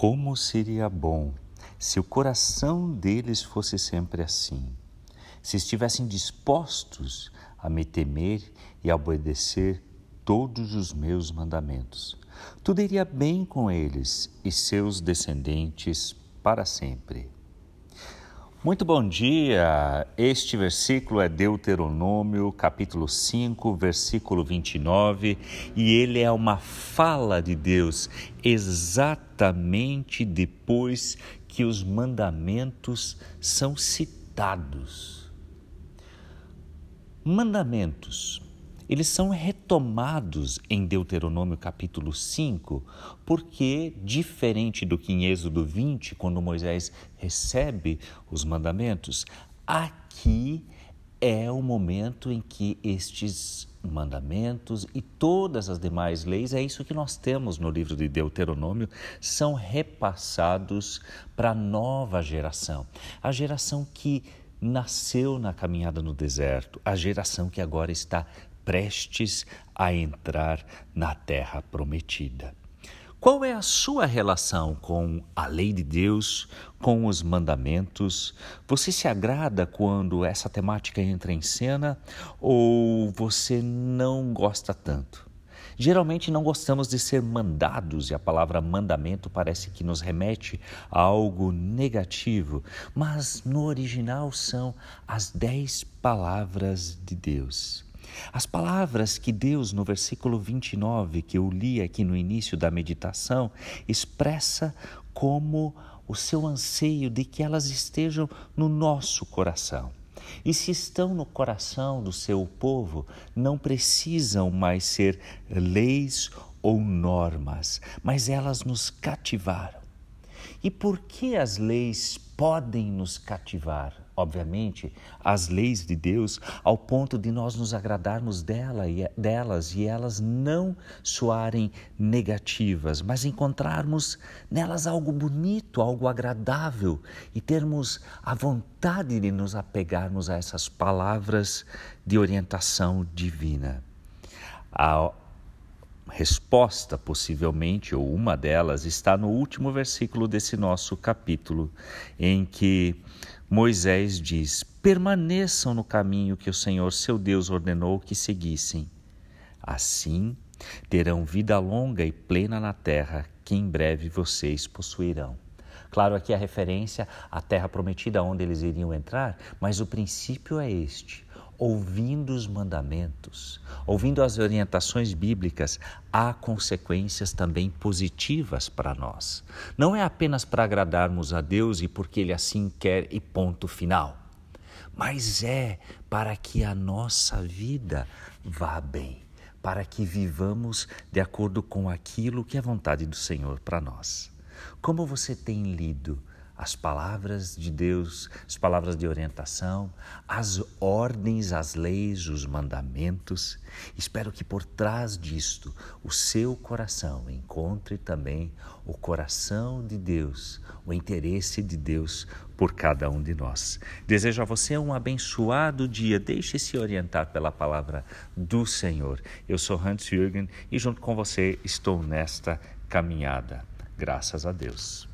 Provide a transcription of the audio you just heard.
Como seria bom se o coração deles fosse sempre assim, se estivessem dispostos a me temer e a obedecer todos os meus mandamentos. Tudo iria bem com eles e seus descendentes para sempre. Muito bom dia! Este versículo é Deuteronômio, capítulo 5, versículo 29, e ele é uma fala de Deus exatamente depois que os mandamentos são citados. Mandamentos eles são retomados em Deuteronômio capítulo 5, porque, diferente do que em Êxodo 20, quando Moisés recebe os mandamentos, aqui é o momento em que estes mandamentos e todas as demais leis, é isso que nós temos no livro de Deuteronômio, são repassados para a nova geração, a geração que nasceu na caminhada no deserto, a geração que agora está prestes a entrar na terra prometida. Qual é a sua relação com a lei de Deus, com os mandamentos? Você se agrada quando essa temática entra em cena ou você não gosta tanto? Geralmente não gostamos de ser mandados e a palavra mandamento parece que nos remete a algo negativo, mas no original são as dez palavras de Deus. As palavras que Deus, no versículo 29, que eu li aqui no início da meditação, expressa como o seu anseio de que elas estejam no nosso coração. E se estão no coração do seu povo, não precisam mais ser leis ou normas, mas elas nos cativaram. E por que as leis podem nos cativar? Obviamente, as leis de Deus ao ponto de nós nos agradarmos dela e, delas e elas não soarem negativas, mas encontrarmos nelas algo bonito, algo agradável e termos a vontade de nos apegarmos a essas palavras de orientação divina. A resposta, possivelmente, ou uma delas, está no último versículo desse nosso capítulo, em que Moisés diz: permaneçam no caminho que o Senhor seu Deus ordenou que seguissem. Assim terão vida longa e plena na terra que em breve vocês possuirão. Claro, aqui a referência à terra prometida onde eles iriam entrar, mas o princípio é este: ouvindo os mandamentos, ouvindo as orientações bíblicas, há consequências também positivas para nós. Não é apenas para agradarmos a Deus e porque Ele assim quer e ponto final, mas é para que a nossa vida vá bem, para que vivamos de acordo com aquilo que é vontade do Senhor para nós. Como você tem lido as palavras de Deus, as palavras de orientação, as ordens, as leis, os mandamentos. Espero que por trás disto o seu coração encontre também o coração de Deus, o interesse de Deus por cada um de nós. Desejo a você um abençoado dia. Deixe-se orientar pela palavra do Senhor. Eu sou Hans Jürgen e junto com você estou nesta caminhada. Graças a Deus.